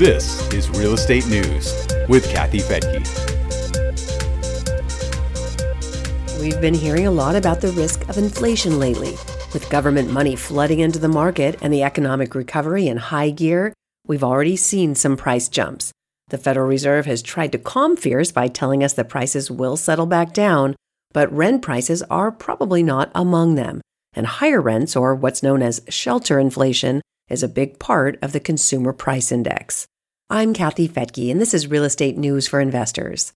This is Real Estate News with Kathy Fettke. We've been hearing a lot about the risk of inflation lately. With government money flooding into the market and the economic recovery in high gear, we've already seen some price jumps. The Federal Reserve has tried to calm fears by telling us that prices will settle back down, but rent prices are probably not among them. And higher rents, or what's known as shelter inflation, is a big part of the Consumer Price Index. I'm Kathy Fettke, and this is Real Estate News for Investors.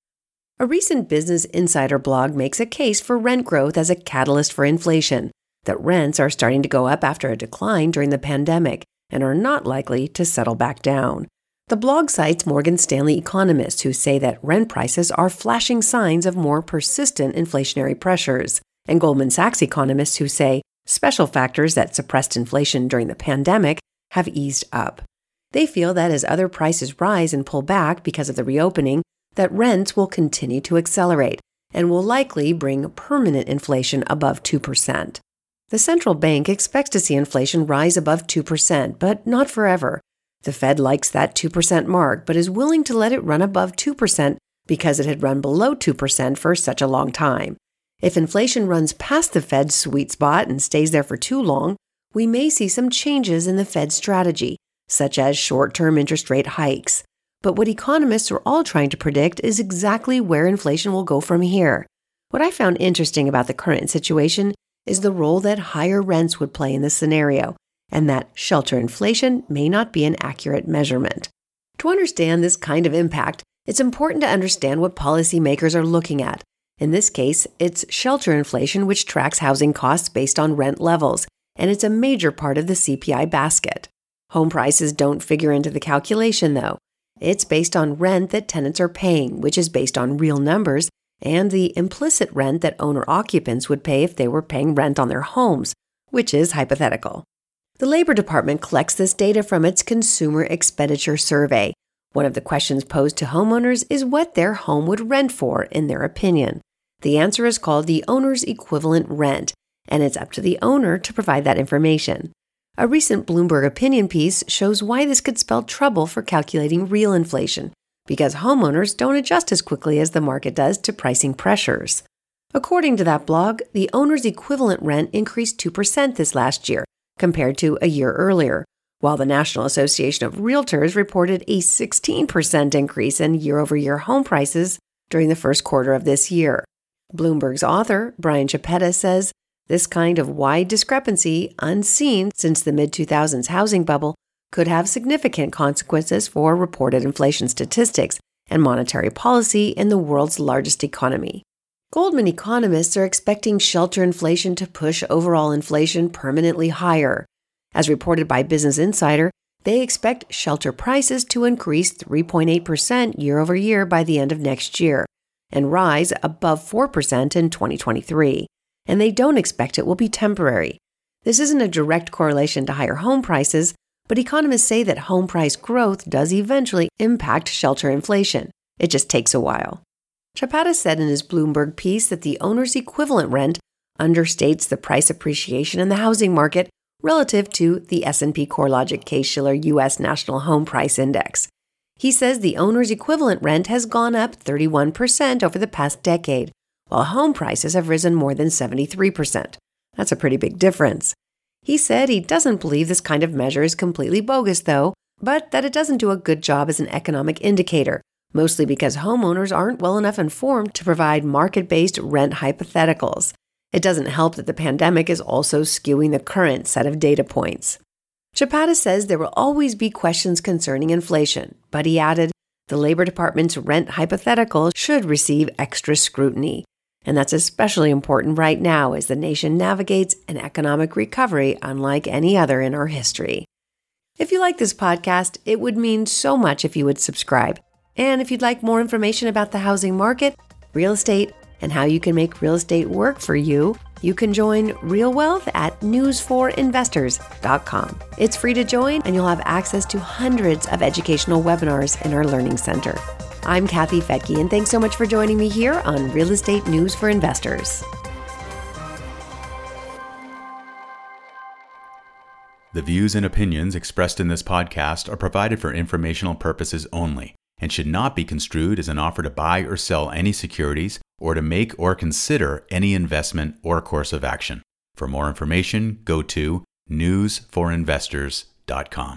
A recent Business Insider blog makes a case for rent growth as a catalyst for inflation, that rents are starting to go up after a decline during the pandemic and are not likely to settle back down. The blog cites Morgan Stanley economists who say that rent prices are flashing signs of more persistent inflationary pressures, and Goldman Sachs economists who say special factors that suppressed inflation during the pandemic have eased up. They feel that as other prices rise and pull back because of the reopening, that rents will continue to accelerate and will likely bring permanent inflation above 2%. The central bank expects to see inflation rise above 2%, but not forever. The Fed likes that 2% mark, but is willing to let it run above 2% because it had run below 2% for such a long time. If inflation runs past the Fed's sweet spot and stays there for too long, we may see some changes in the Fed's strategy, such as short term interest rate hikes. But what economists are all trying to predict is exactly where inflation will go from here. What I found interesting about the current situation is the role that higher rents would play in this scenario, and that shelter inflation may not be an accurate measurement. To understand this kind of impact, it's important to understand what policymakers are looking at. In this case, it's shelter inflation, which tracks housing costs based on rent levels, and it's a major part of the CPI basket. Home prices don't figure into the calculation, though. It's based on rent that tenants are paying, which is based on real numbers, and the implicit rent that owner occupants would pay if they were paying rent on their homes, which is hypothetical. The Labor Department collects this data from its Consumer Expenditure Survey. One of the questions posed to homeowners is what their home would rent for, in their opinion. The answer is called the owner's equivalent rent, and it's up to the owner to provide that information. A recent Bloomberg opinion piece shows why this could spell trouble for calculating real inflation, because homeowners don't adjust as quickly as the market does to pricing pressures. According to that blog, the owner's equivalent rent increased 2% this last year, compared to a year earlier, while the National Association of Realtors reported a 16% increase in year over year home prices during the first quarter of this year. Bloomberg's author, Brian Chappatta, says this kind of wide discrepancy, unseen since the mid 2000s housing bubble, could have significant consequences for reported inflation statistics and monetary policy in the world's largest economy. Goldman economists are expecting shelter inflation to push overall inflation permanently higher. As reported by Business Insider, they expect shelter prices to increase 3.8% year over year by the end of next year and rise above 4% in 2023. And they don't expect it will be temporary. This isn't a direct correlation to higher home prices, but economists say that home price growth does eventually impact shelter inflation. It just takes a while. Chappatta said in his Bloomberg piece that the owner's equivalent rent understates the price appreciation in the housing market relative to the S&P CoreLogic Case-Shiller US National Home Price Index. He says the owner's equivalent rent has gone up 31% over the past decade, while home prices have risen more than 73%. That's a pretty big difference. He said he doesn't believe this kind of measure is completely bogus, though, but that it doesn't do a good job as an economic indicator, mostly because homeowners aren't well enough informed to provide market based rent hypotheticals. It doesn't help that the pandemic is also skewing the current set of data points. Chappatta says there will always be questions concerning inflation, but he added, the Labor Department's rent hypothetical should receive extra scrutiny. And that's especially important right now as the nation navigates an economic recovery unlike any other in our history. If you like this podcast, it would mean so much if you would subscribe. And if you'd like more information about the housing market, real estate, and how you can make real estate work for you, you can join Real Wealth at news4investors.com. It's free to join, and you'll have access to hundreds of educational webinars in our Learning Center. I'm Kathy Fettke, and thanks so much for joining me here on Real Estate News for Investors. The views and opinions expressed in this podcast are provided for informational purposes only and should not be construed as an offer to buy or sell any securities or to make or consider any investment or course of action. For more information, go to newsforinvestors.com.